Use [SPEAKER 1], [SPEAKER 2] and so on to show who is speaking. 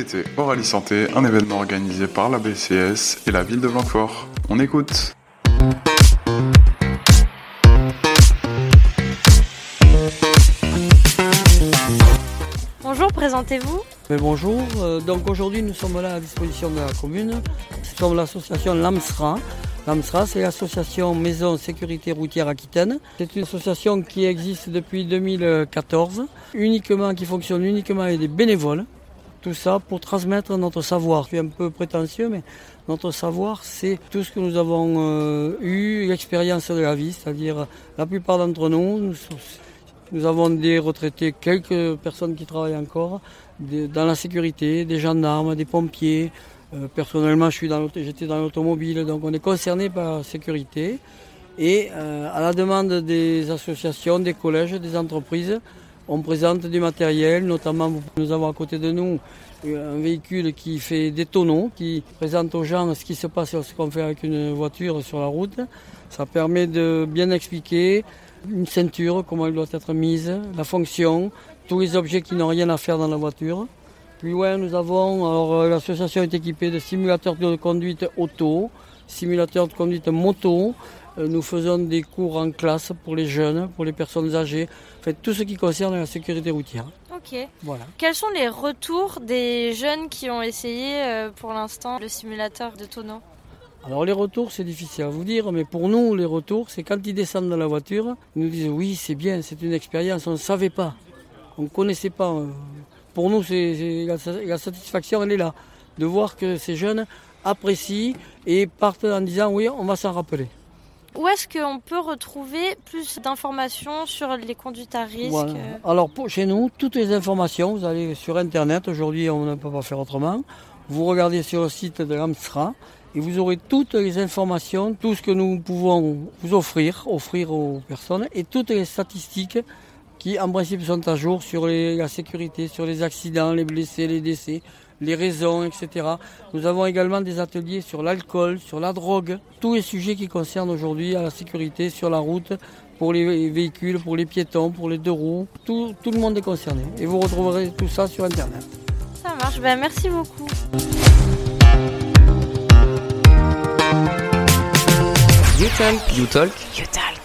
[SPEAKER 1] écoutez Oralie Santé, un événement organisé par la BCS et la ville de Blanquefort. On écoute.
[SPEAKER 2] Bonjour, présentez-vous.
[SPEAKER 3] Mais bonjour, euh, donc aujourd'hui nous sommes là à disposition de la commune. Nous sommes l'association LAMSRA. LAMSRA, c'est l'association Maison Sécurité Routière Aquitaine. C'est une association qui existe depuis 2014, uniquement, qui fonctionne uniquement avec des bénévoles. Tout ça pour transmettre notre savoir. Je suis un peu prétentieux, mais notre savoir, c'est tout ce que nous avons euh, eu, l'expérience de la vie, c'est-à-dire la plupart d'entre nous, nous, avons des retraités, quelques personnes qui travaillent encore, dans la sécurité, des gendarmes, des pompiers. Euh, personnellement, j'étais dans l'automobile, donc on est concerné par la sécurité. Et euh, à la demande des associations, des collèges, des entreprises, on présente du matériel, notamment nous avons à côté de nous un véhicule qui fait des tonneaux, qui présente aux gens ce qui se passe lorsqu'on fait avec une voiture sur la route. Ça permet de bien expliquer une ceinture, comment elle doit être mise, la fonction, tous les objets qui n'ont rien à faire dans la voiture. Plus loin, nous avons, alors euh, l'association est équipée de simulateurs de conduite auto, simulateurs de conduite moto. Euh, Nous faisons des cours en classe pour les jeunes, pour les personnes âgées, en fait tout ce qui concerne la sécurité routière.
[SPEAKER 2] Ok.
[SPEAKER 3] Voilà.
[SPEAKER 2] Quels sont les retours des jeunes qui ont essayé euh, pour l'instant le simulateur de tonneau?
[SPEAKER 3] Alors les retours, c'est difficile à vous dire, mais pour nous, les retours, c'est quand ils descendent dans la voiture, ils nous disent oui, c'est bien, c'est une expérience, on ne savait pas, on ne connaissait pas. euh. Pour nous, c'est c'est- la, la satisfaction, elle est là, de voir que ces jeunes apprécient et partent en disant oui, on va s'en rappeler.
[SPEAKER 2] Où est-ce qu'on peut retrouver plus d'informations sur les conduites à risque
[SPEAKER 3] Voilà.
[SPEAKER 2] euh,
[SPEAKER 3] Alors pour, chez nous, toutes les informations, vous allez sur Internet, aujourd'hui on ne peut pas faire autrement, vous regardez sur le site de l'AMSTRA et vous aurez toutes les informations, tout ce que nous pouvons vous offrir, offrir aux personnes et toutes les statistiques qui en principe sont à jour sur les- la sécurité, sur les accidents, les blessés, les décès, les raisons, etc. Nous avons également des ateliers sur l'alcool, sur la drogue, tous les sujets qui concernent aujourd'hui à la sécurité sur la route, pour les véhicules, pour les piétons, pour les deux roues. Tout, tout le monde est concerné. Et vous retrouverez tout ça sur Internet.
[SPEAKER 2] Ça marche, ben, merci beaucoup.
[SPEAKER 4] You Talk.
[SPEAKER 5] You Talk.
[SPEAKER 4] You Talk.